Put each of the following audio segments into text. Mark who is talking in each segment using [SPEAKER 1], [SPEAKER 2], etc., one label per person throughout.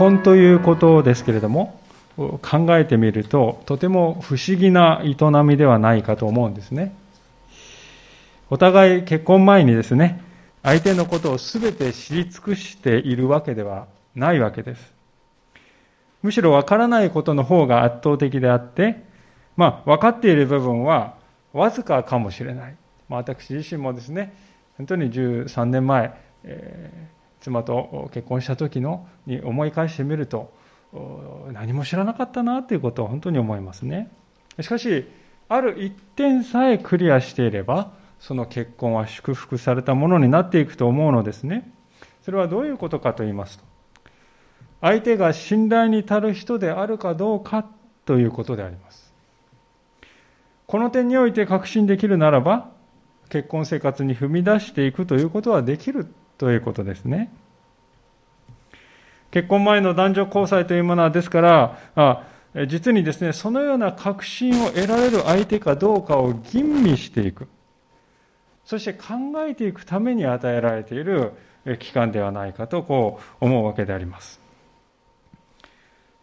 [SPEAKER 1] 結婚ということですけれども考えてみるととても不思議な営みではないかと思うんですねお互い結婚前にですね相手のことを全て知り尽くしているわけではないわけですむしろ分からないことの方が圧倒的であってまあ分かっている部分はわずかかもしれない、まあ、私自身もですね本当に13年前、えー、妻と結婚した時のに思い返してみると何も知らなかったなということを本当に思いますね。しかしある一点さえクリアしていればその結婚は祝福されたものになっていくと思うのですね。それはどういうことかと言いますと相手が信頼に足る人であるかどうかということであります。この点において確信できるならば結婚生活に踏み出していくということはできるということですね。結婚前の男女交際というものはですからあ実にですねそのような確信を得られる相手かどうかを吟味していく。そして考えていくために与えられている期間ではないかとこう思うわけであります。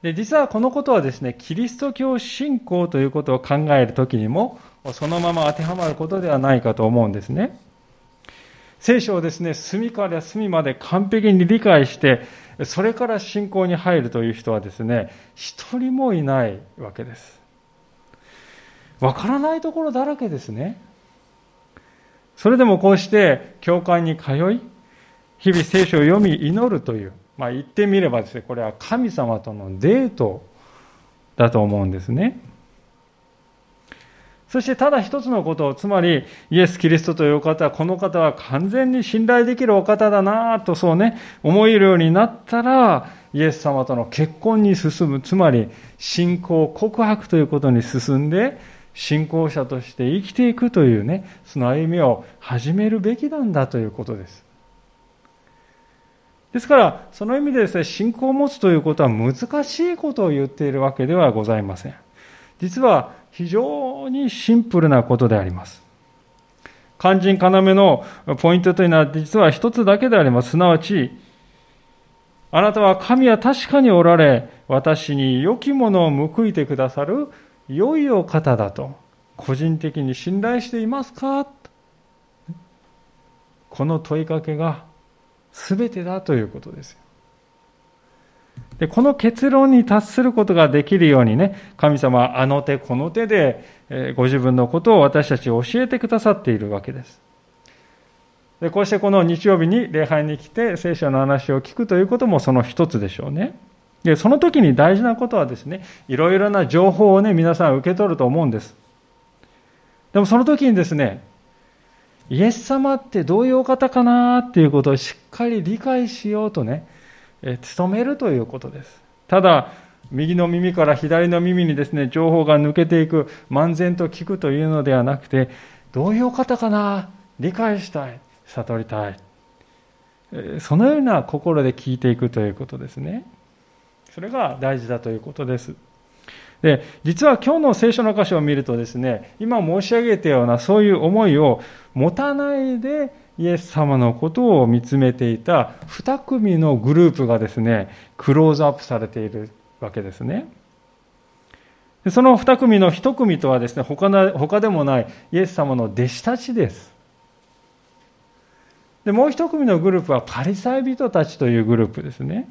[SPEAKER 1] で実はこのことはですねキリスト教信仰ということを考える時にもそのまま当てはまることではないかと思うんですね。聖書をですね隅から隅まで完璧に理解してそれから信仰に入るという人はですね一人もいないわけです。わからないところだらけですね。それでもこうして教会に通い日々聖書を読み祈るというまあ言ってみればですねこれは神様とのデートだと思うんですね。そしてただ一つのことを、つまりイエス・キリストというお方は、この方は完全に信頼できるお方だなとそうね、思えるようになったら、イエス様との結婚に進む、つまり信仰告白ということに進んで、信仰者として生きていくというね、その歩みを始めるべきなんだということです。ですから、その意味でですね、信仰を持つということは難しいことを言っているわけではございません。実は非常にシンプルなことであります。肝心要のポイントというのは実は一つだけであります。すなわち、あなたは神は確かにおられ、私に良きものを報いてくださる良いお方だと、個人的に信頼していますか？この問いかけが全てだということですよ。で、この結論に達することができるようにね、神様はあの手この手で、えご自分のことを私たち教えてくださっているわけです。で、こうしてこの日曜日に礼拝に来て聖書の話を聞くということもその一つでしょうね。で、その時に大事なことはですね、いろいろな情報をね、皆さん受け取ると思うんです。でもその時にですね、イエス様ってどういうお方かなっていうことをしっかり理解しようとね、努めるということです。ただ、右の耳から左の耳にですね、情報が抜けていく、漫然と聞くというのではなくて、どういう方かな理解したい。悟りたい。そのような心で聞いていくということですね。それが大事だということです。で、実は今日の聖書の箇所を見るとですね、今申し上げたようなそういう思いを持たないでイエス様のことを見つめていた2組のグループがですね、クローズアップされているわけですね。その2組の1組とはですね、他他でもないイエス様の弟子たちです。で、もう1組のグループはパリサイ人たちというグループですね。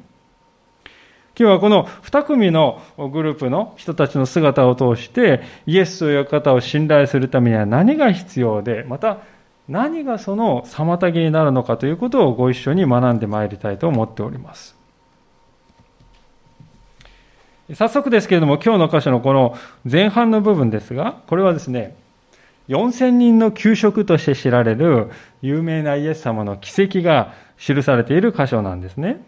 [SPEAKER 1] 今日はこの2組のグループの人たちの姿を通して、イエスという方を信頼するためには何が必要で、また何がその妨げになるのかということをご一緒に学んでまいりたいと思っております。早速ですけれども、今日の箇所のこの前半の部分ですが、これはですね、4000人の給食として知られる有名なイエス様の奇跡が記されている箇所なんですね。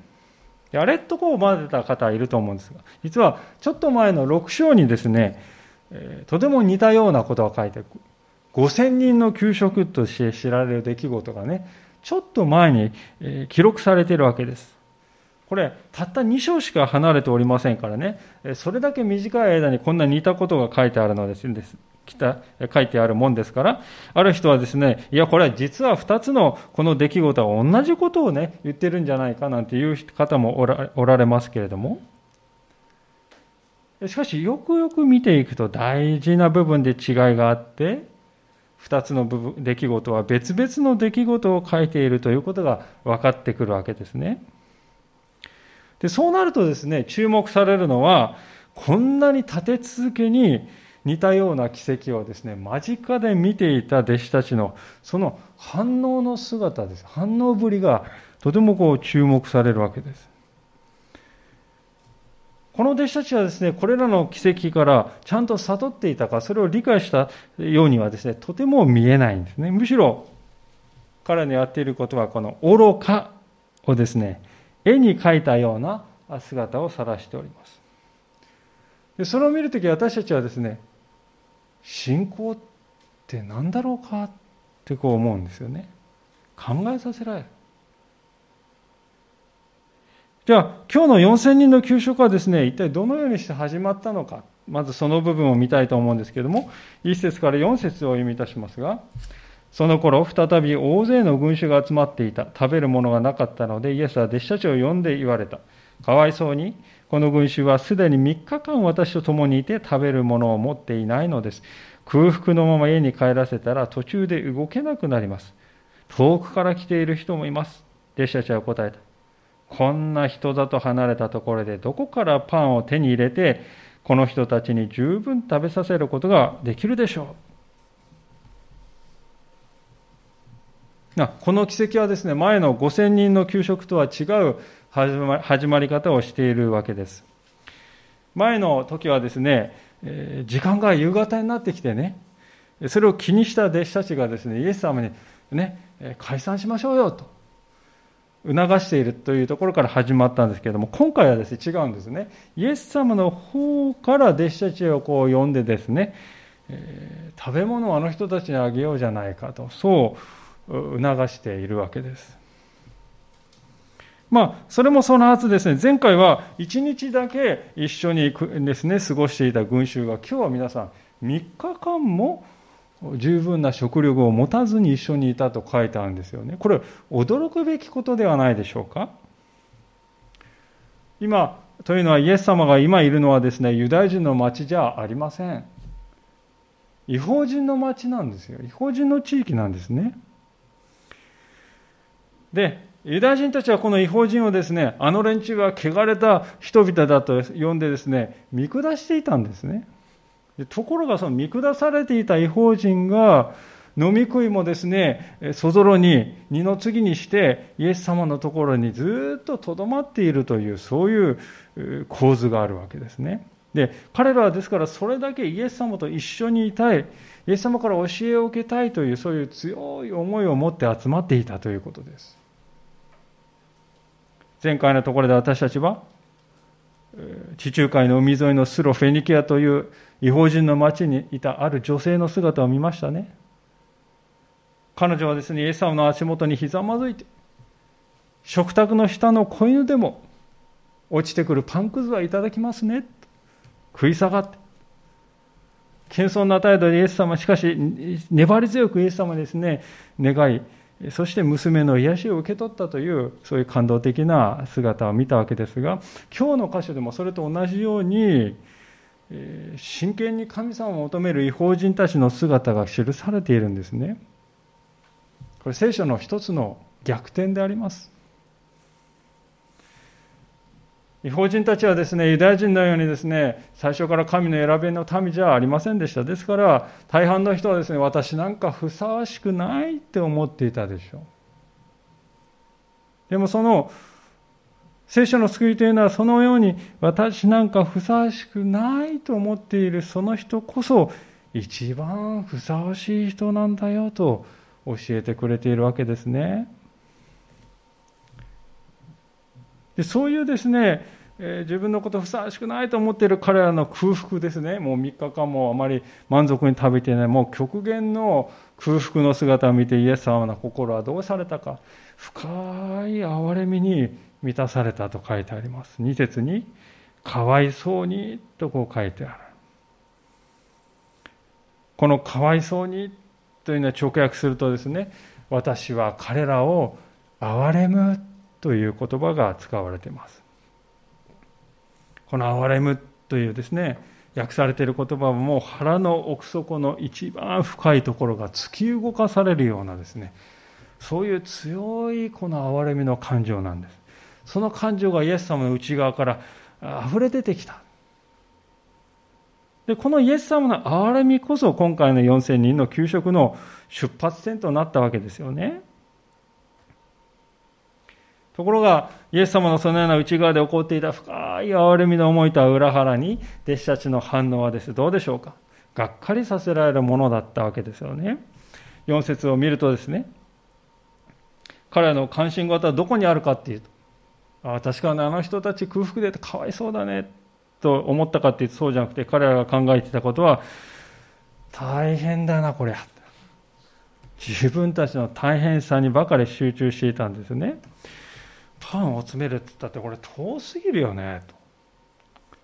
[SPEAKER 1] あれっとこう混ぜた方いると思うんですが、実はちょっと前の6章にですね、とても似たようなことが書いて5000人の給食として知られる出来事がね、ちょっと前に記録されているわけです。これ、たった2章しか離れておりませんからね、それだけ短い間にこんな似たことが書いてあるのです。きた書いてあるもんですから、ある人はですね、いや、これは実は2つのこの出来事は同じことをね、言ってるんじゃないかなんていう方もおられますけれども、しかし、よくよく見ていくと大事な部分で違いがあって、2つの部分出来事は別々の出来事を書いているということが分かってくるわけですね。でそうなるとですね、注目されるのは、こんなに立て続けに似たような奇跡をですね、間近で見ていた弟子たちのその反応の姿です。反応ぶりがとてもこう注目されるわけです。この弟子たちはですね、これらの奇跡からちゃんと悟っていたか、それを理解したようにはですね、とても見えないんですね。むしろ、彼のやっていることは、この愚かをですね、絵に描いたような姿を晒しております。でそれを見るとき私たちはですね、信仰って何だろうかってこう思うんですよね。考えさせられる。じゃあ、今日の4000人の給食はですね、一体どのようにして始まったのか、まずその部分を見たいと思うんですけれども、1節から4節を読みいたしますが、その頃、再び大勢の群衆が集まっていた。食べるものがなかったので、イエスは弟子たちを呼んで言われた。かわいそうに、この群衆はすでに3日間私と共にいて食べるものを持っていないのです。空腹のまま家に帰らせたら途中で動けなくなります。遠くから来ている人もいます。弟子たちは答えた。こんな人里離れたところでどこからパンを手に入れてこの人たちに十分食べさせることができるでしょう。この奇跡はですね前の5000人の給食とは違う始まり方をしているわけです。前の時はですね時間が夕方になってきてねそれを気にした弟子たちがですねイエス様にね解散しましょうよと。促しているというところから始まったんですけれども、今回はですね、違うんですね。イエス様の方から弟子たちをこう呼んでですね、えー、食べ物をあの人たちにあげようじゃないかと、そう促しているわけです。まあ、それもそのはずですね、前回は1日だけ一緒にですね、過ごしていた群衆が、今日は皆さん、3日間も十分な食料を持たずに一緒にいたと書いてあるんですよね。これ、驚くべきことではないでしょうか？今、というのはイエス様が今いるのはですね、ユダヤ人の町じゃありません。違法人の町なんですよ。違法人の地域なんですね。で、ユダヤ人たちはこの違法人をですね、あの連中は汚れた人々だと呼んでですね、見下していたんですね。ところがその見下されていた違法人が飲み食いもですね、そぞろに二の次にしてイエス様のところにずっととどまっているというそういう構図があるわけですね。で、彼らはですからそれだけイエス様と一緒にいたい、イエス様から教えを受けたいというそういう強い思いを持って集まっていたということです。前回のところで私たちは地中海の海沿いのスロフェニキアという違法人の町にいたある女性の姿を見ましたね。彼女はですね、イエス様の足元にひざまずいて、食卓の下の子犬でも落ちてくるパンくずはいただきますね。食い下がって。謙遜な態度でイエス様、しかし粘り強くイエス様ですね、願い、そして娘の癒しを受け取ったという、そういう感動的な姿を見たわけですが、今日の箇所でもそれと同じように、真剣に神様を求める違法人たちの姿が記されているんですね。これ聖書の一つの逆転であります。違法人たちはですね、ユダヤ人のようにですね、最初から神の選びの民じゃありませんでした。ですから、大半の人はですね、私なんかふさわしくないって思っていたでしょう。でもその聖書の救いというのはそのように私なんかふさわしくないと思っているその人こそ一番ふさわしい人なんだよと教えてくれているわけですね。でそういうですね、え、自分のことふさわしくないと思っている彼らの空腹ですね、もう3日間もあまり満足に食べていない、もう極限の空腹の姿を見てイエス様の心はどうされたか、深い憐れみに満たされたと書いてあります。2節に、かわいそうにとこう書いてある。このかわいそうにというのは直訳するとですね、私は彼らを憐れむという言葉が使われています。この憐れむというですね、訳されている言葉はもう腹の奥底の一番深いところが突き動かされるようなですね、そういう強いこの憐れみの感情なんです。その感情がイエス様の内側から溢れ出てきた。で、このイエス様の憐れみこそ今回の4000人の給食の出発点となったわけですよね。ところが、イエス様のそのような内側で起こっていた深い憐れみの思いとは裏腹に、弟子たちの反応はです。どうでしょうかがっかりさせられるものだったわけですよね。4節を見るとですね、彼らの関心事はどこにあるかっていうと、あ確かにあの人たち空腹でかわいそうだねと思ったかっていうとそうじゃなくて彼らが考えてたことは大変だなこりゃ自分たちの大変さにばかり集中していたんですね。パンを詰めるって言ったってこれ遠すぎるよねと。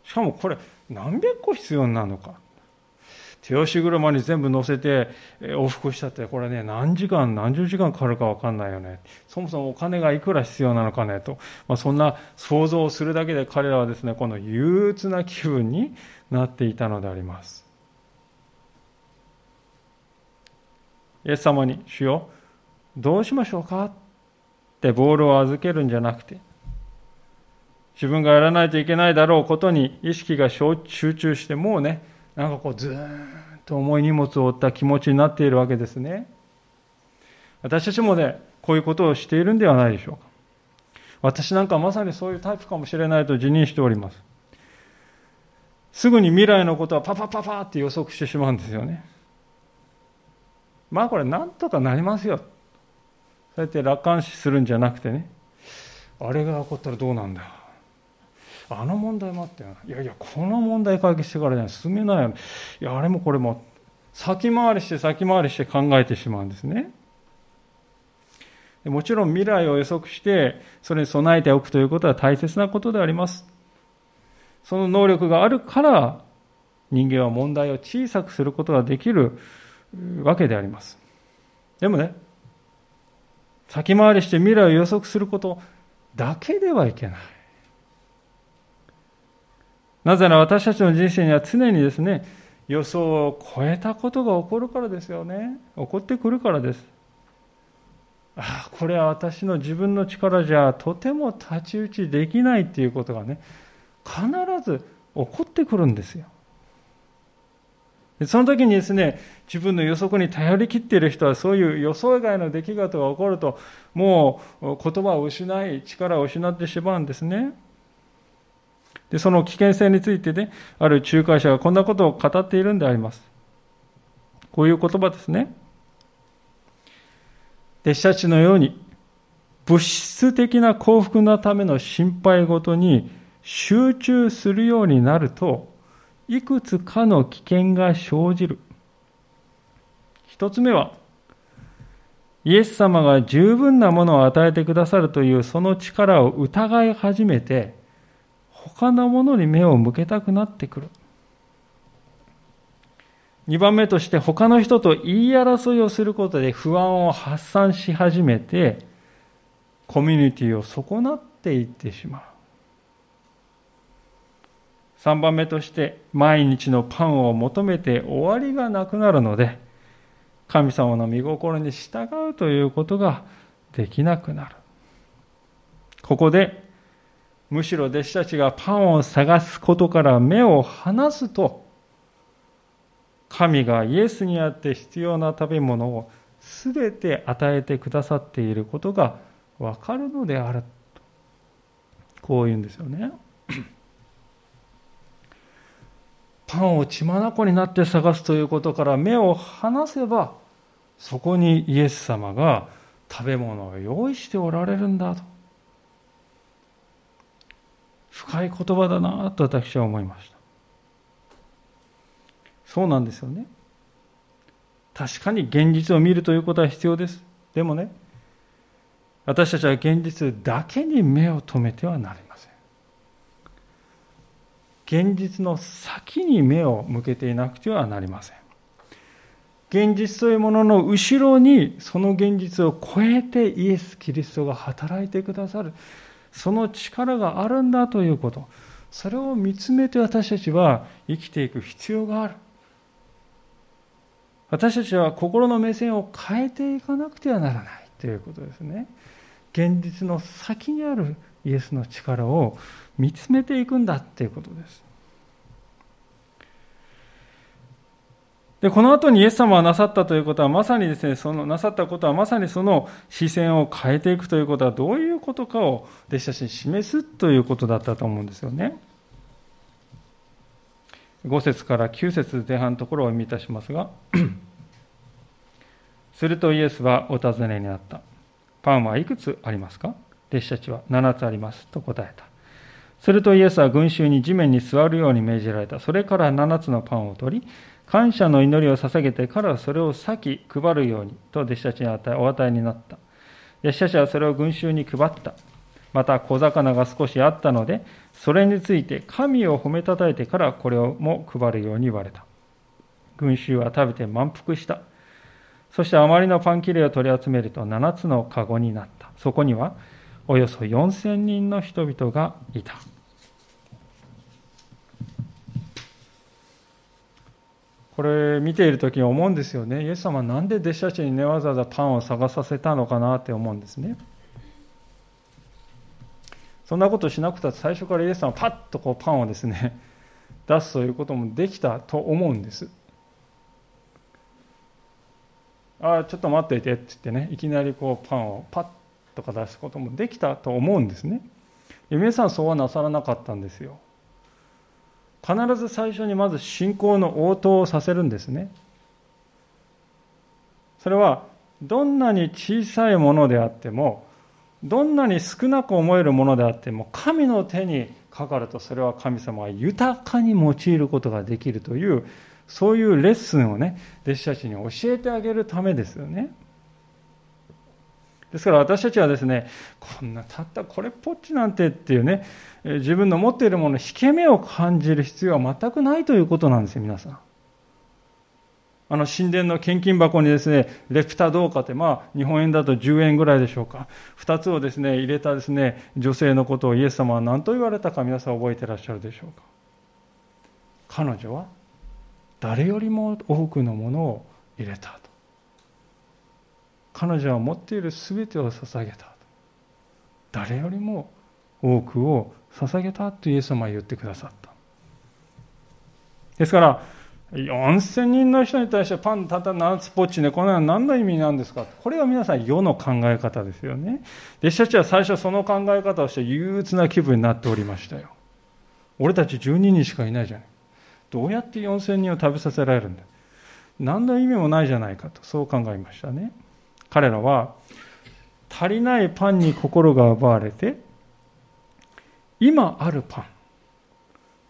[SPEAKER 1] しかもこれ何百個必要になるのか。手押し車に全部乗せて往復したって、これね、何時間、何十時間かかるか分かんないよね。そもそもお金がいくら必要なのかねと。まあ、そんな想像をするだけで彼らはですね、この憂鬱な気分になっていたのであります。イエス様に、主よ、どうしましょうか？ってボールを預けるんじゃなくて、自分がやらないといけないだろうことに意識が集中して、もうね、なんかこうずーっと重い荷物を負った気持ちになっているわけですね。私たちもね、こういうことをしているんではないでしょうか。私なんかまさにそういうタイプかもしれないと自認しております。すぐに未来のことはパパパパって予測してしまうんですよね。まあこれなんとかなりますよ。そうやって楽観視するんじゃなくてね、あれが起こったらどうなんだ。あの問題もあったよいやいやこの問題解決してからじゃ進めない。よ、ね、いやあれもこれも先回りして先回りして考えてしまうんですね。もちろん未来を予測してそれに備えておくということは大切なことであります。その能力があるから人間は問題を小さくすることができるわけであります。でもね先回りして未来を予測することだけではいけない。なぜなら私たちの人生には常にですね、予想を超えたことが起こるからですよね。起こってくるからです。ああ、これは私の自分の力じゃとても太刀打ちできないっていうことがね、必ず起こってくるんですよ。その時にですね、自分の予測に頼り切っている人は、そういう予想外の出来事が起こると、もう言葉を失い、力を失ってしまうんですね。で、その危険性についてね、ある仲介者がこんなことを語っているんであります。こういう言葉ですね。弟子たちのように、物質的な幸福のための心配事に集中するようになると、いくつかの危険が生じる。一つ目は、イエス様が十分なものを与えてくださるというその力を疑い始めて、他のものに目を向けたくなってくる。2番目として他の人と言い争いをすることで不安を発散し始めてコミュニティを損なっていってしまう。3番目として毎日のパンを求めて終わりがなくなるので神様の御心に従うということができなくなる。ここでむしろ弟子たちがパンを探すことから目を離すと、神がイエスにあって必要な食べ物を全て与えてくださっていることがわかるのであると。こう言うんですよね。パンを血眼になって探すということから目を離せば、そこにイエス様が食べ物を用意しておられるんだと。深い言葉だなと私は思いました。そうなんですよね。確かに現実を見るということは必要です。でもね私たちは現実だけに目を留めてはなりません。現実の先に目を向けていなくてはなりません。現実というものの後ろにその現実を超えてイエス・キリストが働いてくださる。その力があるんだということ。それを見つめて私たちは生きていく必要がある。私たちは心の目線を変えていかなくてはならないということですね。現実の先にあるイエスの力を見つめていくんだということです。で、この後にイエス様がなさったということは、まさにですね、そのなさったことは、まさにその視線を変えていくということは、どういうことかを弟子たちに示すということだったと思うんですよね。5節から9節前半のところを見たしますが、するとイエスはお尋ねになった。パンはいくつありますか？弟子たちは7つありますと答えた。するとイエスは群衆に地面に座るように命じられた。それから7つのパンを取り、感謝の祈りを捧げてからそれを先配るようにと弟子たちにお与えになった。弟子たちはそれを群衆に配った。また小魚が少しあったので、それについて神を褒めたたえてからこれをも配るように言われた。群衆は食べて満腹した。そしてあまりのパン切れを取り集めると7つの籠になった。そこにはおよそ4000人の人々がいた。これ見ている時に思うんですよね。イエス様は何で弟子たちにねわざわざパンを探させたのかなって思うんですね。そんなことしなくたって最初からイエス様はパッとこうパンをですね 出すということもできたと思うんです。ああちょっと待っていてって言ってねいきなりこうパンをパッとか出すこともできたと思うんですね。皆さんそうはなさらなかったんですよ。必ず最初にまず信仰の応答をさせるんですね。それはどんなに小さいものであってもどんなに少なく思えるものであっても神の手にかかるとそれは神様は豊かに用いることができるというそういうレッスンをね弟子たちに教えてあげるためですよね。ですから私たちはですね、こんなたったこれっぽっちなんてっていうね、自分の持っているもの、引け目を感じる必要は全くないということなんですよ、皆さん。あの神殿の献金箱にですね、レプタどうかって、まあ、日本円だと10円ぐらいでしょうか。2つをですね、入れたですね、女性のことをイエス様は何と言われたか皆さん覚えてらっしゃるでしょうか。彼女は誰よりも多くのものを入れた。彼女は持っている全てを捧げた。誰よりも多くを捧げたとイエス様は言ってくださった。ですから4000人の人に対してパンたった7つポッチねこのような何の意味なんですか？これが皆さん世の考え方ですよね。弟子たちは最初その考え方をして憂鬱な気分になっておりましたよ。俺たち12人しかいないじゃない。どうやって4000人を食べさせられるんだ。何の意味もないじゃないかとそう考えましたね。彼らは足りないパンに心が奪われて今あるパン。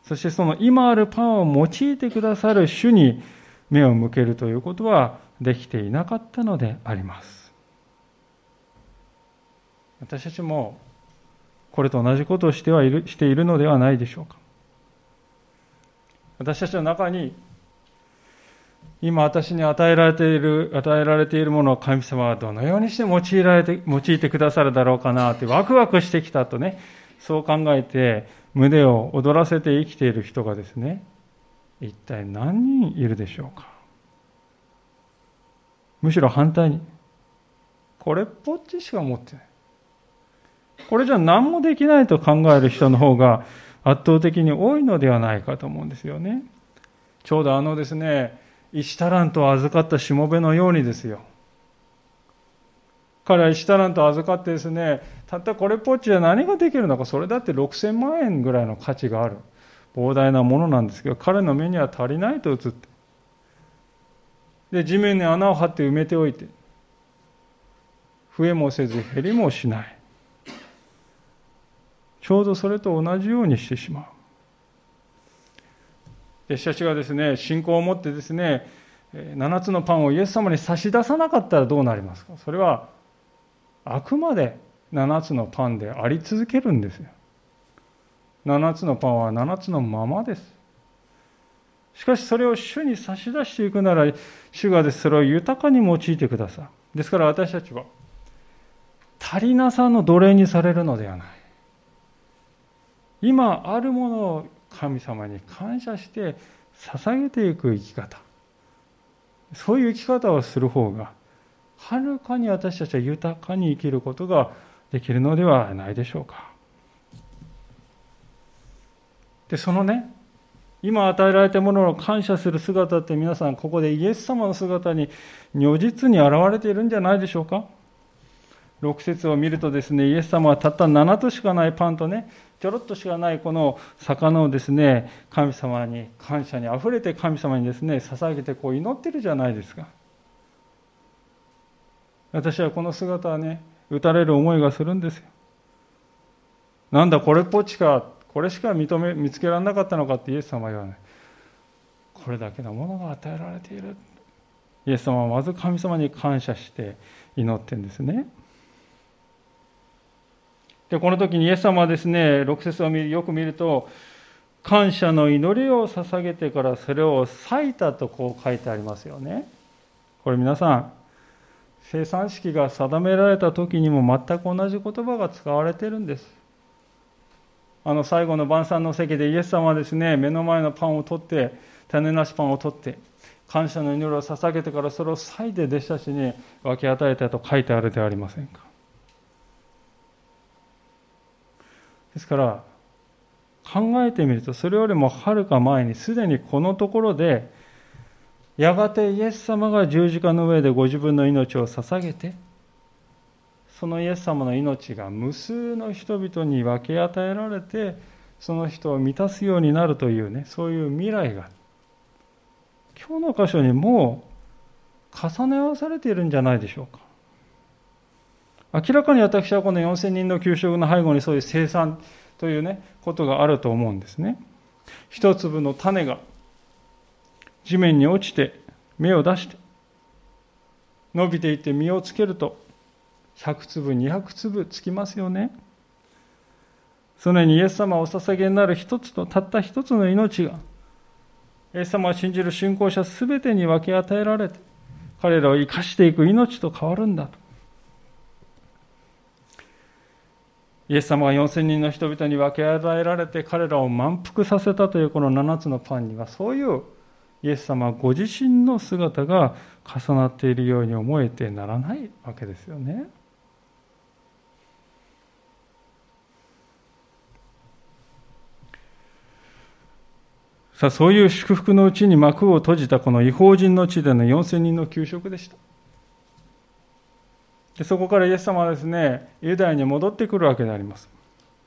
[SPEAKER 1] そしてその今あるパンを用いてくださる主に目を向けるということはできていなかったのであります。私たちもこれと同じことをしてはいるしているのではないでしょうか。私たちの中に今私に与えられている、与えられているものを神様はどのようにして用いられて、用いてくださるだろうかなってワクワクしてきたとね、そう考えて胸を躍らせて生きている人がですね、一体何人いるでしょうか？むしろ反対に、これっぽっちしか持ってない。これじゃ何もできないと考える人の方が圧倒的に多いのではないかと思うんですよね。ちょうどあのですね、1タラントを預かったしもべのようにですよ。彼は1タラントを預かってですね、たったこれっぽっちで何ができるのか、それだって6000万円ぐらいの価値がある。膨大なものなんですけど、彼の目には足りないと映って。で、地面に穴を張って埋めておいて、増えもせず減りもしない。ちょうどそれと同じようにしてしまう。弟子たちがですね、信仰を持ってですね、7つのパンをイエス様に差し出さなかったらどうなりますか？それは、あくまで7つのパンであり続けるんですよ。7つのパンは7つのままです。しかしそれを主に差し出していくなら、主がでそれを豊かに用いてください。ですから私たちは、足りなさの奴隷にされるのではない。今あるものを神様に感謝して捧げていく生き方。そういう生き方をする方が、はるかに私たちは豊かに生きることができるのではないでしょうか。で、そのね、今与えられたものを感謝する姿って皆さんここでイエス様の姿に如実に現れているんじゃないでしょうか6節を見るとですねイエス様はたった7つしかないパンとねちょろっとしかないこの魚をですね神様に感謝にあふれて神様にですね捧げてこう祈ってるじゃないですか。私はこの姿はね打たれる思いがするんですよ。なんだこれっぽっちかこれしか認め見つけられなかったのかってイエス様は言わない。これだけのものが与えられている。イエス様はまず神様に感謝して祈ってるんですね。でこの時にイエス様はですね6節をよく見ると感謝の祈りを捧げてからそれを裂いたとこう書いてありますよねこれ皆さん生産式が定められた時にも全く同じ言葉が使われてるんですあの最後の晩餐の席でイエス様はですね、目の前のパンを取って、種なしパンを取って、感謝の祈りを捧げてからそれを裂いて弟子たちに分け与えたと書いてあるではありませんか。ですから、考えてみると、それよりもはるか前に、すでにこのところで、やがてイエス様が十字架の上でご自分の命を捧げて、そのイエス様の命が無数の人々に分け与えられてその人を満たすようになるというねそういう未来が今日の箇所にもう重ね合わされているんじゃないでしょうか。明らかに私はこの4000人の給食の背後にそういう生産というねことがあると思うんですね。一粒の種が地面に落ちて芽を出して伸びていって実をつけると100粒200粒つきますよね。そのようにイエス様をお捧げになる一つとたった一つの命がイエス様を信じる信仰者すべてに分け与えられて彼らを生かしていく命と変わるんだと。イエス様が4000人の人々に分け与えられて彼らを満腹させたというこの7つのパンにはそういうイエス様ご自身の姿が重なっているように思えてならないわけですよね。さあ、そういう祝福のうちに幕を閉じたこの違法人の地での4000人の給食でした。でそこからイエス様はですね、ユダヤに戻ってくるわけであります。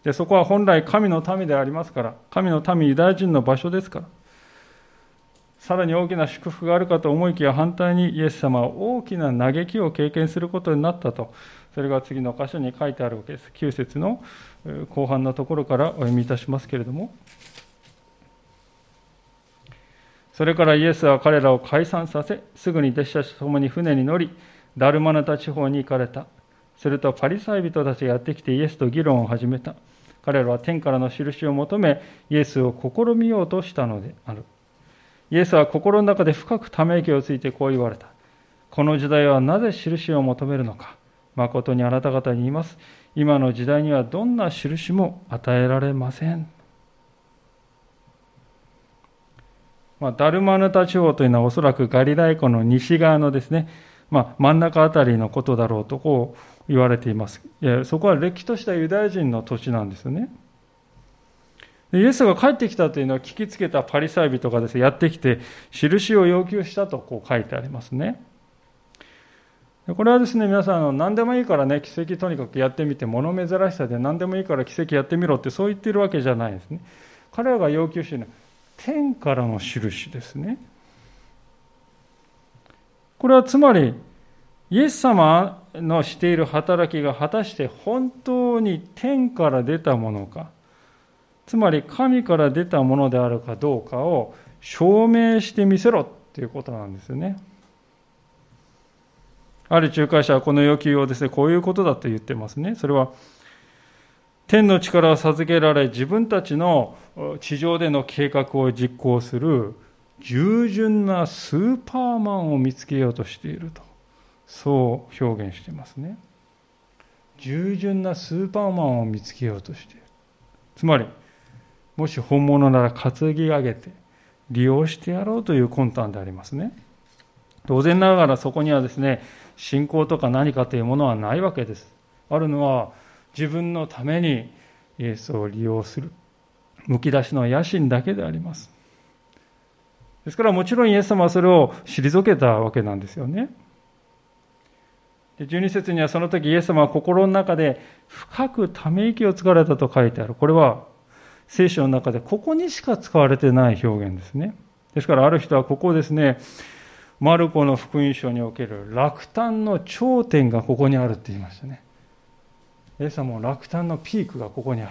[SPEAKER 1] でそこは本来神の民でありますから、神の民ユダヤ人の場所ですから、さらに大きな祝福があるかと思いきや反対にイエス様は大きな嘆きを経験することになったと、それが次の箇所に書いてあるわけです。9節の後半のところからお読みいたしますけれども、それからイエスは彼らを解散させ、すぐに弟子たちと共に船に乗り、ダルマナタ地方に行かれた。するとパリサイ人たちがやってきてイエスと議論を始めた。彼らは天からの印を求め、イエスを試みようとしたのである。イエスは心の中で深くため息をついてこう言われた。この時代はなぜ印を求めるのか。誠にあなた方に言います。今の時代にはどんな印も与えられません。まあ、ダルマヌタ地方というのはおそらくガリライ湖の西側のですね、まあ、真ん中あたりのことだろうとこう言われています。いやそこはれっきとしたユダヤ人の土地なんですよね。イエスが帰ってきたというのは聞きつけたパリサイ人がですね、やってきて、印を要求したとこう書いてありますね。これはですね、皆さん、あの何でもいいからね、奇跡とにかくやってみて、物珍しさで何でもいいから奇跡やってみろってそう言ってるわけじゃないですね。彼らが要求しているのは、天からの印ですね。これはつまり、イエス様のしている働きが果たして本当に天から出たものか、つまり神から出たものであるかどうかを証明してみせろっていうことなんですよね。ある仲介者はこの要求をですね、こういうことだと言ってますね。それは、天の力を授けられ自分たちの地上での計画を実行する従順なスーパーマンを見つけようとしているとそう表現していますね。従順なスーパーマンを見つけようとしている。つまりもし本物なら担ぎ上げて利用してやろうという魂胆でありますね。当然ながらそこにはですね信仰とか何かというものはないわけです。あるのは自分のためにイエスを利用する。むき出しの野心だけであります。ですからもちろんイエス様はそれを退けたわけなんですよね。で12節にはその時イエス様は心の中で深くため息をつかれたと書いてある。これは聖書の中でここにしか使われてない表現ですね。ですからある人はここですね、マルコの福音書における落胆の頂点がここにあるって言いましたね。イエス様も落胆のピークがここにある。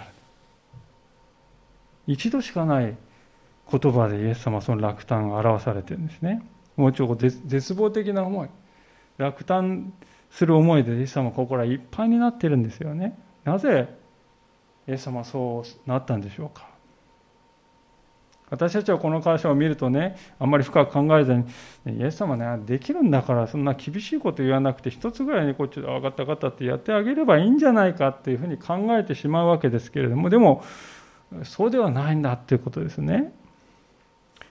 [SPEAKER 1] 一度しかない言葉でイエス様その落胆が表されてるんですね。もうちょっと絶望的な思い。落胆する思いでイエス様は心はいっぱいになってるんですよね。なぜイエス様はそうなったんでしょうか。私たちはこの会社を見るとね、あんまり深く考えずに、イエス様ね、できるんだから、そんな厳しいこと言わなくて、一つぐらいにこっちで分かった分かったってやってあげればいいんじゃないかっていうふうに考えてしまうわけですけれども、でも、そうではないんだっていうことですね。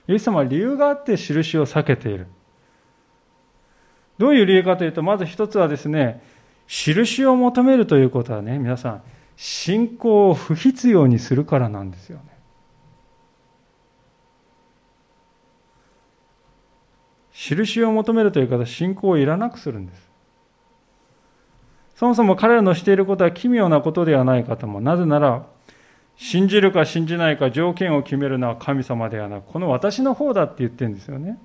[SPEAKER 1] イエス様は理由があって印を避けている。どういう理由かというと、まず一つはですね、印を求めるということはね、皆さん、信仰を不必要にするからなんですよね。印を求めるという方は信仰をいらなくするんです。そもそも彼らのしていることは奇妙なことではないかとも。なぜなら、信じるか信じないか条件を決めるのは神様ではなく、この私の方だって言ってるんですよね。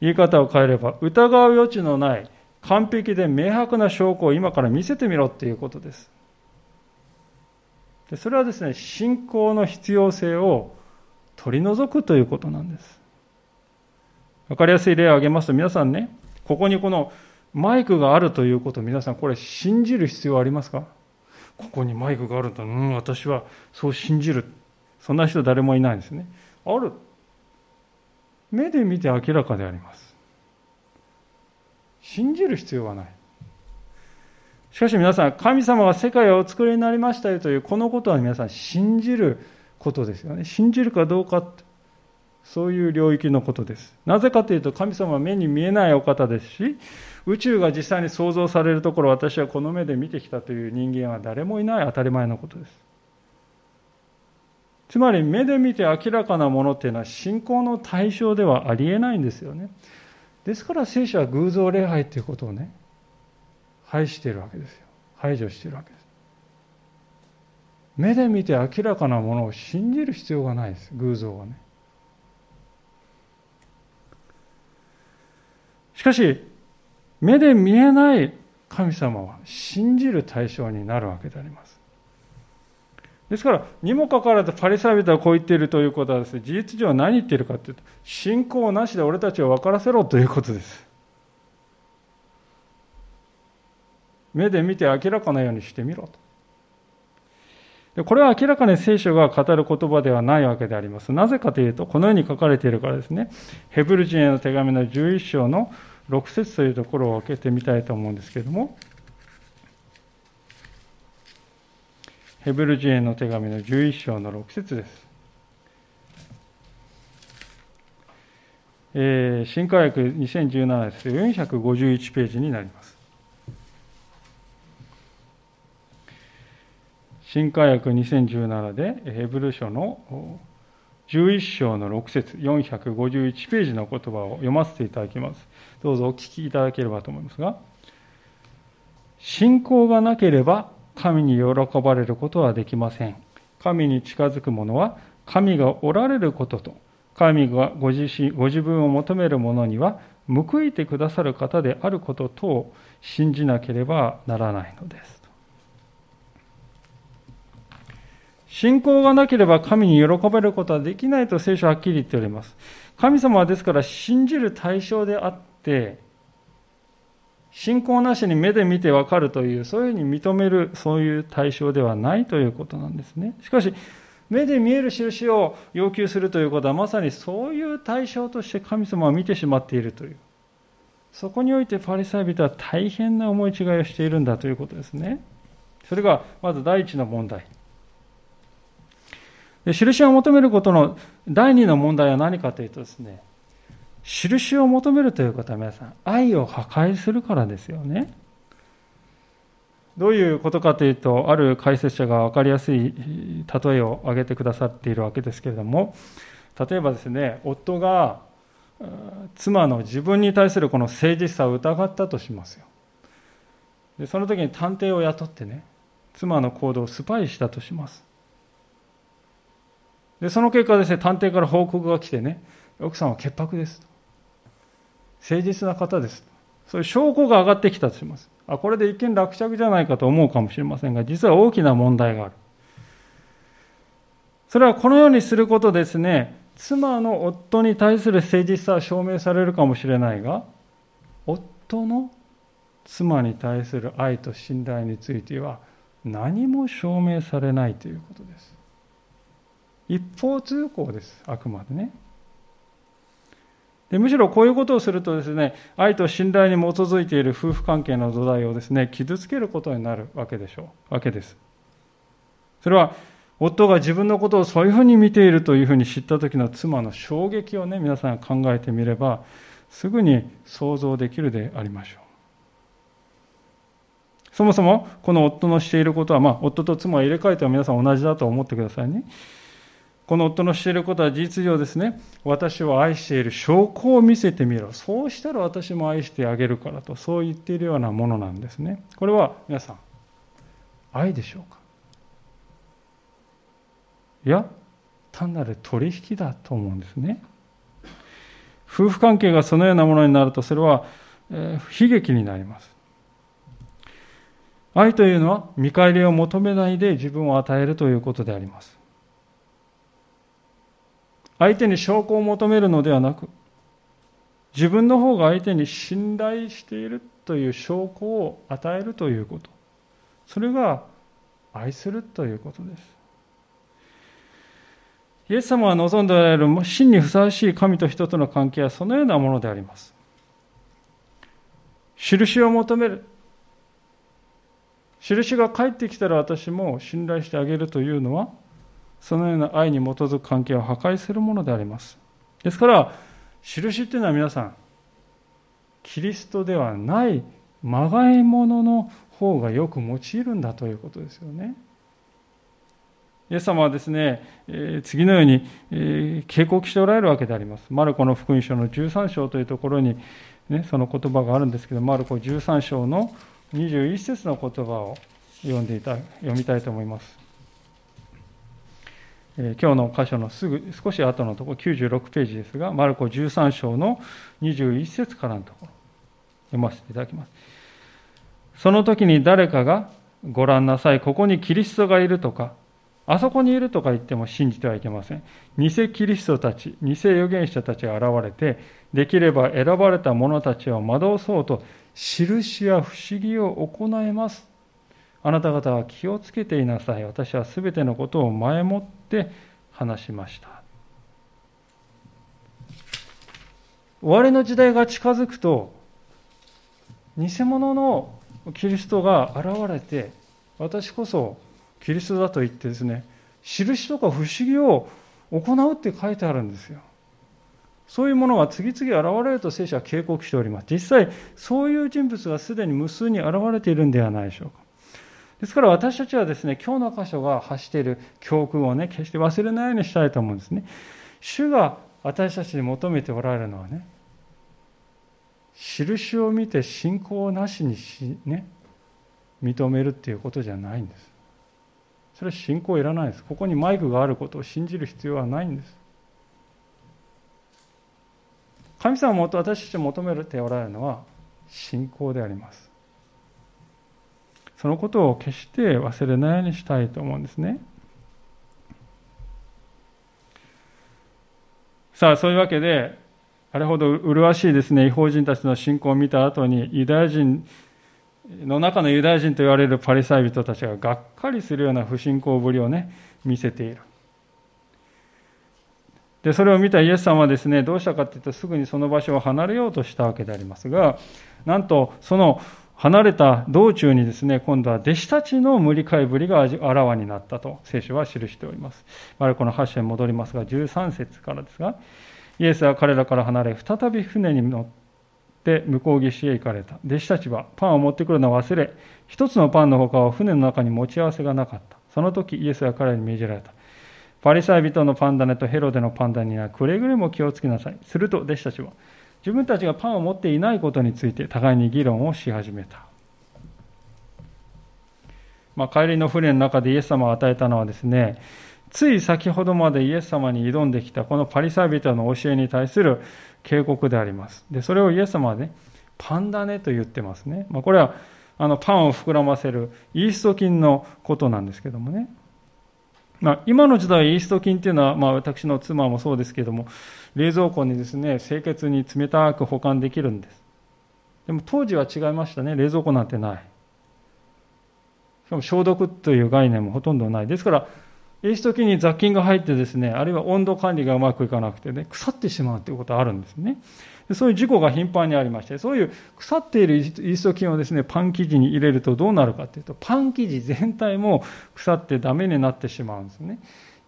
[SPEAKER 1] 言い方を変えれば、疑う余地のない完璧で明白な証拠を今から見せてみろっていうことです。でそれはですね、信仰の必要性を取り除くということなんです。わかりやすい例を挙げますと、皆さんね、ここにこのマイクがあるということ、皆さんこれ信じる必要ありますか？ここにマイクがあるんだ。うん、私はそう信じる。そんな人誰もいないんですね。ある。目で見て明らかであります。信じる必要はない。しかし皆さん、神様が世界をお作りになりましたよというこのことは皆さん信じることですよね。信じるかどうかって、そういう領域のことです。なぜかというと神様は目に見えないお方ですし、宇宙が実際に創造されるところ私はこの目で見てきたという人間は誰もいない当たり前のことです。つまり目で見て明らかなものっていうのは信仰の対象ではありえないんですよね。ですから聖書は偶像礼拝ということをね、排しているわけですよ。排除しているわけです。目で見て明らかなものを信じる必要がないです、偶像はね。しかし、目で見えない神様は信じる対象になるわけであります。ですから、にもかかわらずパリサイ人はこう言っているということはですね、事実上何言っているかというと、信仰なしで俺たちを分からせろということです。目で見て明らかなようにしてみろと。でこれは明らかに聖書が語る言葉ではないわけであります。なぜかというと、このように書かれているからですね、ヘブル人への手紙の11章の6節というところを開けてみたいと思うんですけれども、ヘブル人への手紙の11章の6節です。えー、新科学2017です。451ページになります。新科学2017でヘブル書の11章の6節451ページの言葉を読ませていただきます。どうぞお聞きいただければと思いますが、信仰がなければ神に喜ばれることはできません。神に近づく者は神がおられることと、神がご自身ご自分を求める者には報いてくださる方であることとを信じなければならないのです。信仰がなければ神に喜べることはできないと聖書はっきり言っております。神様はですから信じる対象であって、信仰なしに目で見てわかるという、そういうふうに認める、そういう対象ではないということなんですね。しかし、目で見える印を要求するということはまさにそういう対象として神様は見てしまっているというそこにおいてパリサイ人は大変な思い違いをしているんだということですねそれがまず第一の問題で印を求めることの第二の問題は何かというとですね印を求めるということは皆さん愛を破壊するからですよねどういうことかというと、ある解説者が分かりやすい例えを挙げてくださっているわけですけれども、例えばですね、夫が妻の自分に対するこの誠実さを疑ったとしますよ。でその時に探偵を雇ってね、妻の行動をスパイしたとします。でその結果ですね、探偵から報告が来てね、奥さんは潔白です。誠実な方です。そういう証拠が上がってきたとします。あこれで一見落着じゃないかと思うかもしれませんが、実は大きな問題がある。それはこのようにすることですね、妻の夫に対する誠実さは証明されるかもしれないが、夫の妻に対する愛と信頼については何も証明されないということです。一方通行です、あくまでね。でむしろこういうことをするとですね、愛と信頼に基づいている夫婦関係の土台をですね、傷つけることになるわけでしょう、わけです。それは、夫が自分のことをそういうふうに見ているというふうに知った時の妻の衝撃をね、皆さん考えてみれば、すぐに想像できるでありましょう。そもそも、この夫のしていることは、まあ、夫と妻を入れ替えては皆さん同じだと思ってくださいね。この夫のしていることは事実上ですね、私を愛している証拠を見せてみろ。そうしたら私も愛してあげるからと、そう言っているようなものなんですね。これは皆さん、愛でしょうか？いや、単なる取引だと思うんですね。夫婦関係がそのようなものになると、それは、えー、悲劇になります。愛というのは見返りを求めないで自分を与えるということであります。相手に証拠を求めるのではなく、自分の方が相手に信頼しているという証拠を与えるということ。それが愛するということです。イエス様が望んでおられる真にふさわしい神と人との関係はそのようなものであります。印を求める。印が返ってきたら私も信頼してあげるというのは、そのような愛に基づく関係を破壊するものであります。ですから、印っていうのは皆さん、キリストではないまがいものの方がよく用いるんだということですよね。イエス様はですね、次のように、警告しておられるわけであります。マルコの福音書の13章というところに、ね、その言葉があるんですけど、マルコ13章の21節の言葉を読んでいた読みたいと思います。今日の箇所のすぐ少し後のところ96ページですがマルコ13章の21節からのところ読ませていただきます。その時に誰かがご覧なさいここにキリストがいるとかあそこにいるとか言っても信じてはいけません。偽キリストたち偽預言者たちが現れてできれば選ばれた者たちを惑わそうと印や不思議を行います。あなた方は気をつけていなさい。私はすべてのことを前もって話しました。終わりの時代が近づくと、偽物のキリストが現れて、私こそキリストだと言ってですね、印とか不思議を行うって書いてあるんですよ。そういうものが次々現れると聖書は警告しております。実際、そういう人物がすでに無数に現れているんではないでしょうか。ですから私たちはですね、今日の箇所が発している教訓をね、決して忘れないようにしたいと思うんですね。主が私たちに求めておられるのはね、印を見て信仰なしにし、ね、認めるっていうことじゃないんです。それは信仰いらないです。ここにマイクがあることを信じる必要はないんです。神様も私たちに求めておられるのは信仰であります。そのことを決して忘れないようにしたいと思うんですね。さあ、そういうわけで、あれほど麗しいですね、違法人たちの信仰を見た後に、ユダヤ人の中のユダヤ人と言われるパリサイ人たちががっかりするような不信仰ぶりをね、見せている。で、それを見たイエス様はですね、どうしたかというと、すぐにその場所を離れようとしたわけでありますが、なんと、その離れた道中にですね、今度は弟子たちの無理解ぶりがあらわになったと聖書は記しております。マルコの8章に戻りますが、13節からですが、イエスは彼らから離れ、再び船に乗って向こう岸へ行かれた。弟子たちはパンを持ってくるのを忘れ、一つのパンの他は船の中に持ち合わせがなかった。その時イエスは彼らに命じられた。パリサイ人のパンダネとヘロデのパンダネにはくれぐれも気をつけなさい。すると弟子たちは、自分たちがパンを持っていないことについて互いに議論をし始めた。まあ、帰りの船の中でイエス様が与えたのはですね、つい先ほどまでイエス様に挑んできたこのパリサイ人の教えに対する警告であります。で、それをイエス様はね、パンダネと言ってますね。まあ、これはあのパンを膨らませるイースト菌のことなんですけどもね。まあ、今の時代、イースト菌っていうのは、まあ、私の妻もそうですけども、冷蔵庫にですね、清潔に冷たく保管できるんです。でも当時は違いましたね。冷蔵庫なんてない。しかも消毒という概念もほとんどない。ですから、イースト菌に雑菌が入ってですね、あるいは温度管理がうまくいかなくてね、腐ってしまうということがあるんですね。そういう事故が頻繁にありまして、そういう腐っているイースト菌をですね、パン生地に入れるとどうなるかというと、パン生地全体も腐ってダメになってしまうんですね。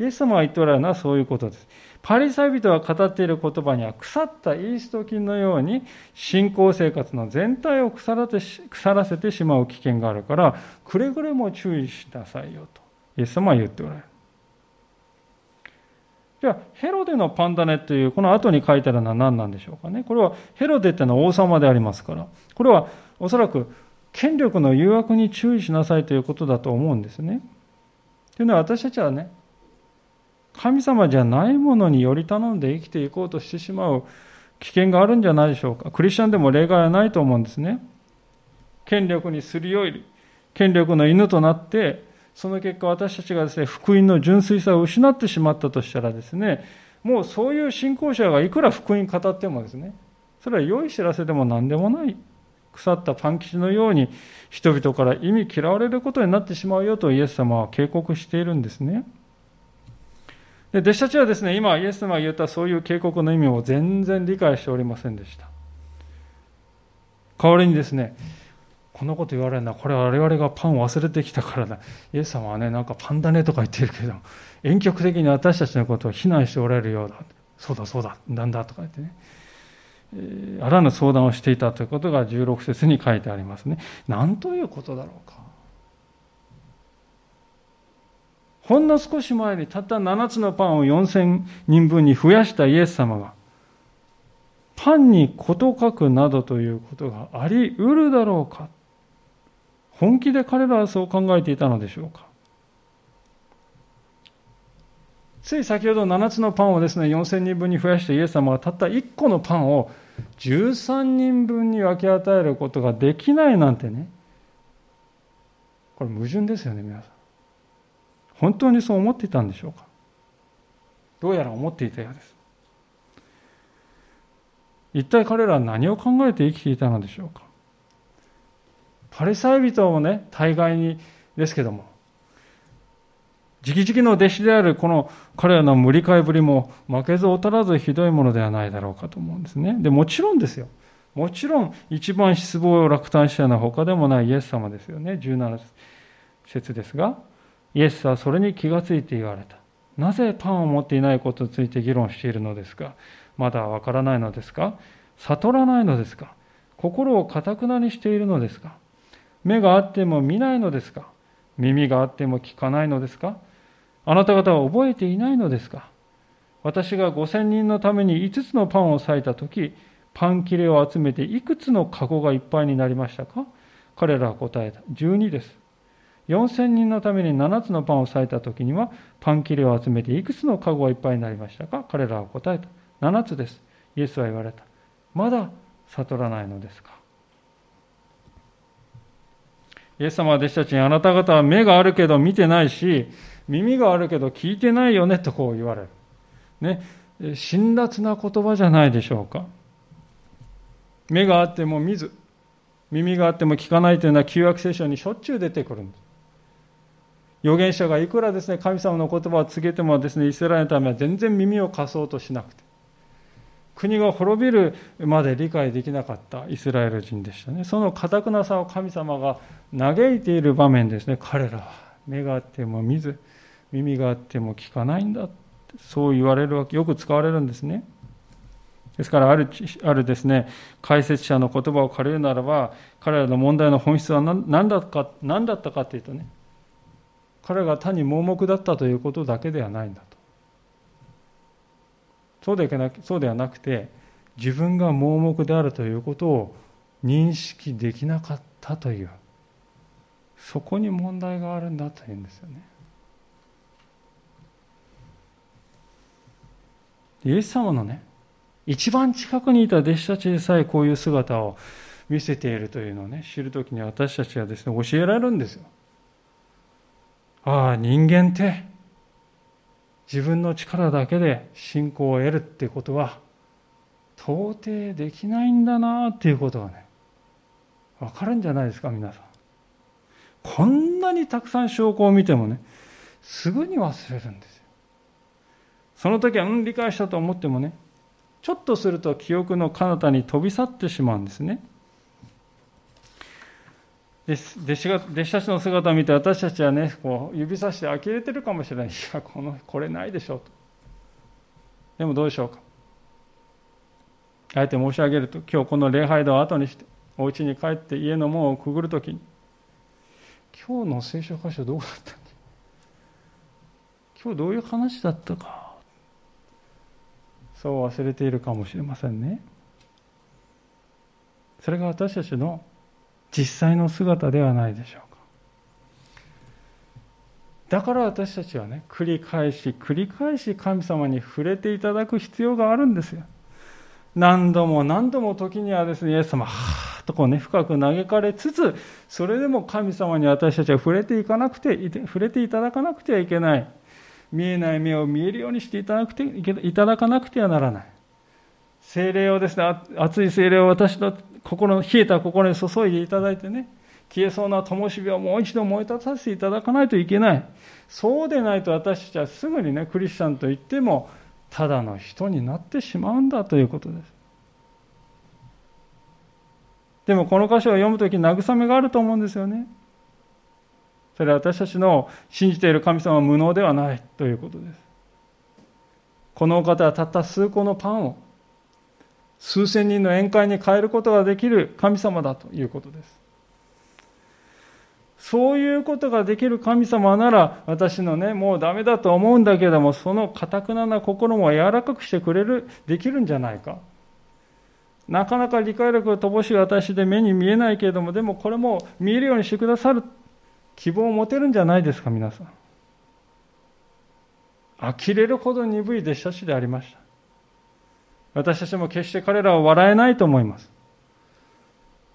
[SPEAKER 1] イエス様が言っておられるのはそういうことです。パリサイ人が語っている言葉には腐ったイースト菌のように信仰生活の全体を腐ら腐らせてしまう危険があるから、くれぐれも注意しなさいよと、イエス様は言っておられる。じゃあ、ヘロデのパンダネという、この後に書いてあるのは何なんでしょうかね。これは、ヘロデっていうのは王様でありますから、これはおそらく権力の誘惑に注意しなさいということだと思うんですね。というのは私たちはね、神様じゃないものにより頼んで生きていこうとしてしまう危険があるんじゃないでしょうか。クリスチャンでも例外はないと思うんですね。権力にすり寄り、権力の犬となって、その結果私たちがですね、福音の純粋さを失ってしまったとしたらですね、もうそういう信仰者がいくら福音語ってもですね、それは良い知らせでも何でもない。腐ったパン生地のように人々から意味嫌われることになってしまうよとイエス様は警告しているんですね。で弟子たちはですね、今イエス様が言ったそういう警告の意味を全然理解しておりませんでした。代わりにですね、こんなこと言われるのは、これは我々がパンを忘れてきたからだ。イエス様はね、なんかパンだねとか言ってるけど、遠曲的に私たちのことを非難しておられるようだ。そうだそうだ、なんだとか言ってね。え、あらぬ相談をしていたということが16節に書いてありますね。何ということだろうか。ほんの少し前にたった7つのパンを4000人分に増やしたイエス様が、パンに事書くなどということがあり得るだろうか。本気で彼らはそう考えていたのでしょうか。つい先ほど7つのパンをですね4000人分に増やしてイエス様はたった1個のパンを13人分に分け与えることができないなんてね。これ矛盾ですよね皆さん。本当にそう思っていたんでしょうか？どうやら思っていたようです一体彼らは何を考えて生きていたのでしょうか？パリサイ人もね、大概にですけども、直々の弟子であるこの彼らの無理解ぶりも負けず劣らずひどいものではないだろうかと思うんですね。で、もちろんですよ。もちろん一番失望を落胆したのは他でもないイエス様ですよね。17節ですが、イエスはそれに気がついて言われた。なぜパンを持っていないことについて議論しているのですか？まだわからないのですか？悟らないのですか？心をかたくなにしているのですか？目があっても見ないのですか？耳があっても聞かないのですか？あなた方は覚えていないのですか？私が5000人のために5つのパンを裂いたとき、パン切れを集めていくつの籠がいっぱいになりましたか？彼らは答えた。12です。4000人のために7つのパンを裂いたときには、パン切れを集めていくつの籠がいっぱいになりましたか？彼らは答えた。7つです。イエスは言われた。まだ悟らないのですか？イエス様は弟子たちにあなた方は目があるけど見てないし、耳があるけど聞いてないよねとこう言われる。ね。辛辣な言葉じゃないでしょうか？目があっても見ず、耳があっても聞かないというのは旧約聖書にしょっちゅう出てくるんです。預言者がいくらですね、神様の言葉を告げてもですね、イスラエルのためは全然耳を貸そうとしなくて、国が滅びるまで理解できなかったイスラエル人でしたね。その堅くなさを神様が嘆いている場面ですね。彼らは目があっても見ず、耳があっても聞かないんだ。そう言われるわけ、よく使われるんですね。ですから、ある、あるですね、解説者の言葉を借りるならば、彼らの問題の本質は何だか何だったかというとね、彼が単に盲目だったということだけではないんだと。そうでなそうではなくて、自分が盲目であるということを認識できなかったという、そこに問題があるんだというんですよね。イエス様のね、一番近くにいた弟子たちでさえこういう姿を見せているというのをね、知るときに私たちはですね、教えられるんですよ。ああ、人間って自分の力だけで信仰を得るってことは到底できないんだなっていうことがね、わかるんじゃないですか、皆さん。こんなにたくさん証拠を見てもね、すぐに忘れるんですよ。その時は、うん、理解したと思ってもね、ちょっとすると記憶の彼方に飛び去ってしまうんですね。弟子が弟子たちの姿を見て私たちはねこう指さして呆れてるかもしれない。い やこのこれないでしょうと。でもどうでしょうか。あえて申し上げると今日この礼拝堂を後にしてお家に帰って家の門をくぐるときに今日の聖書箇所どうだったっけ？今日どういう話だったか。そう忘れているかもしれませんね。それが私たちの実際の姿ではないでしょうか。だから私たちはね、繰り返し繰り返し神様に触れていただく必要があるんですよ。何度も何度も時にはですね、イエス様、はーとこうね、深く嘆かれつつ、それでも神様に私たちは触れていかなくて、触れていただかなくてはいけない。見えない目を見えるようにしていただくていただかなくてはならない。精霊をですね、熱い精霊を私の心の冷えた心に注いでいただいてね、消えそうな灯火をもう一度燃え立たせていただかないといけない。そうでないと私たちはすぐにね、クリスチャンと言っても、ただの人になってしまうんだということです。でもこの箇所を読むとき慰めがあると思うんですよね。それは私たちの信じている神様は無能ではないということです。このお方はたった数個のパンを数千人の宴会に変えることができる神様だということです。そういうことができる神様なら私のね、もうダメだと思うんだけども、そのかたくなな心も柔らかくしてくれる、できるんじゃないか。なかなか理解力が乏しい私で目に見えないけれども、でもこれも見えるようにしてくださる希望を持てるんじゃないですか、皆さん。呆れるほど鈍い弟子たちでありました。私たちも決して彼らを笑えないと思います。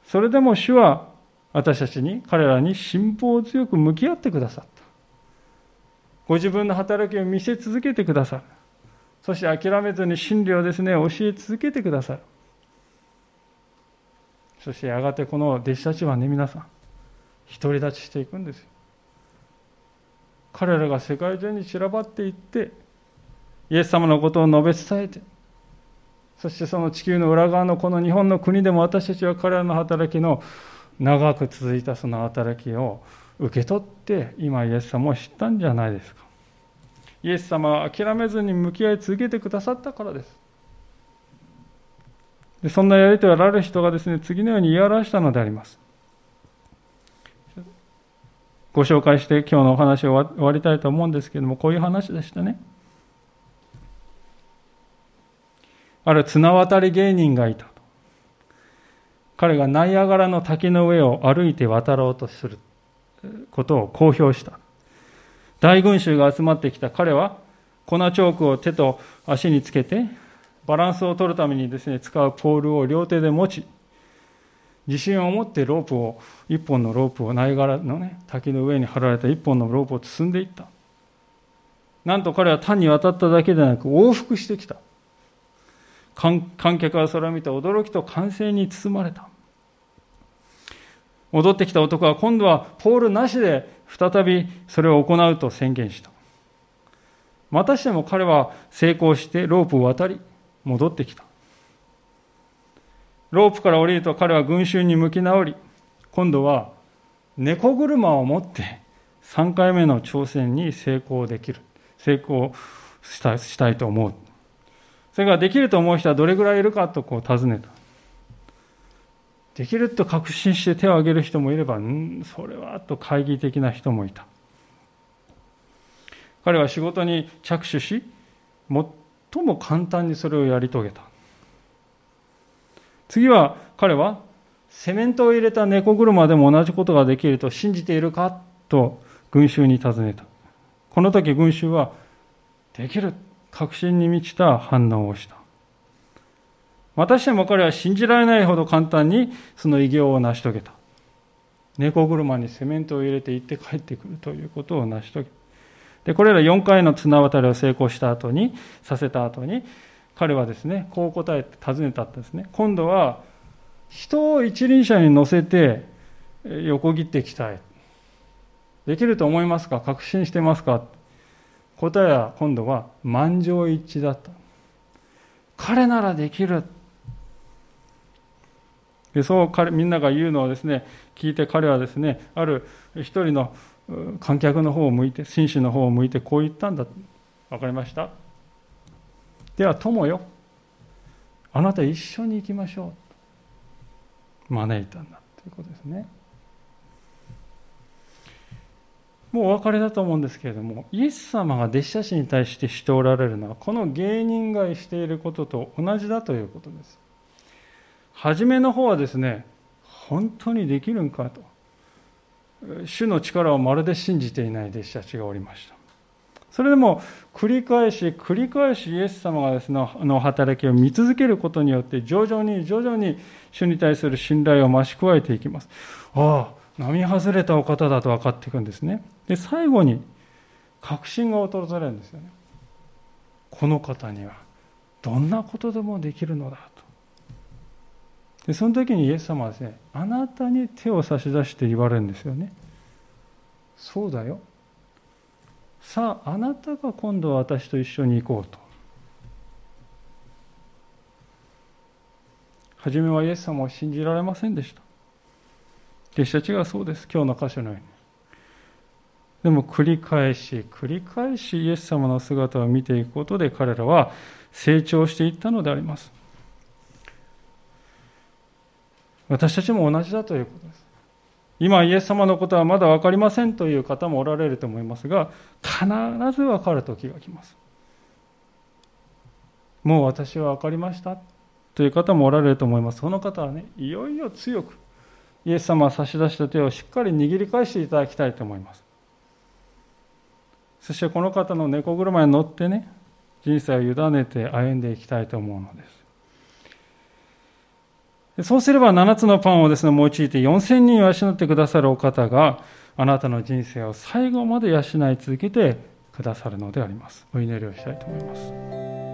[SPEAKER 1] それでも主は私たちに、彼らに辛抱強く向き合ってくださった。ご自分の働きを見せ続けてくださる。そして諦めずに真理をですね、教え続けてくださる。そしてやがてこの弟子たちはね、皆さん、独り立ちしていくんですよ彼らが世界中に散らばっていってイエス様のことを述べ伝えてそしてその地球の裏側のこの日本の国でも私たちは彼らの働きの長く続いたその働きを受け取って今イエス様を知ったんじゃないですか。イエス様は諦めずに向き合い続けてくださったからです。でそんなやりとりをある人がですね次のように言い表したのであります。ご紹介して今日のお話を終わりたいと思うんですけれども、こういう話でしたね。ある綱渡り芸人がいたと。彼がナイアガラの滝の上を歩いて渡ろうとすることを公表した。大群衆が集まってきた彼は粉チョークを手と足につけてバランスを取るためにですね、使うポールを両手で持ち、自信を持ってロープを、一本のロープを、ナイガラのね、滝の上に張られた一本のロープを積んでいった。なんと彼は単に渡っただけでなく往復してきた。観客はそれを見て驚きと歓声に包まれた。戻ってきた男は今度はポールなしで再びそれを行うと宣言した。またしても彼は成功してロープを渡り戻ってきた。ロープから降りると彼は群衆に向き直り、今度は猫車を持って3回目の挑戦に成功できる。成功したしたいと思う。それができると思う人はどれぐらいいるかとこう尋ねた。できると確信して手を挙げる人もいれば、んそれはと懐疑的な人もいた。彼は仕事に着手し、最も簡単にそれをやり遂げた。次は彼はセメントを入れた猫車でも同じことができると信じているかと群衆に尋ねた。この時群衆はできる確信に満ちた反応をした。またしても彼は信じられないほど簡単にその偉業を成し遂げた。猫車にセメントを入れて行って帰ってくるということを成し遂げた。で、これら4回の綱渡りを成功した後に、させた後に、彼はですね、こう答えて尋ねたんですね。今度は、人を一輪車に乗せて横切っていきたい。できると思いますか？確信してますか？答えは今度は満場一致だった。彼ならできる。でそう彼みんなが言うのをですね聞いて彼はですねある一人の観客の方を向いて紳士の方を向いてこう言ったんだ。分かりました？では友よ。あなた一緒に行きましょう。招いたんだ。ということですね。もうお別れだと思うんですけれども、イエス様が弟子たちに対してしておられるのは、この芸人がしていることと同じだということです。初めの方はですね、本当にできるんかと。主の力をまるで信じていない弟子たちがおりました。それでも繰り返し繰り返しイエス様がですね、の働きを見続けることによって徐々に徐々に主に対する信頼を増し加えていきます。ああ、並外れたお方だと分かっていくんですね。で、最後に確信が訪れるんですよね。この方にはどんなことでもできるのだと。で、その時にイエス様はですね、あなたに手を差し出して言われるんですよね。そうだよ。さあ、あなたが今度は私と一緒に行こうと。初めはイエス様を信じられませんでした。弟子たちがそうです。今日の箇所のように。でも繰り返し繰り返しイエス様の姿を見ていくことで彼らは成長していったのであります。私たちも同じだということです。今イエス様のことはまだ分かりませんという方もおられると思いますが必ず分かる時が来ます。もう私は分かりましたという方もおられると思います。その方はねいよいよ強くイエス様が差し出した手をしっかり握り返していただきたいと思います。そしてこの方の猫車に乗ってね、人生を委ねて歩んでいきたいと思うのです。そうすれば7つのパンをですね、用いて4000人を養ってくださるお方が、あなたの人生を最後まで養い続けてくださるのであります。お祈りをしたいと思います。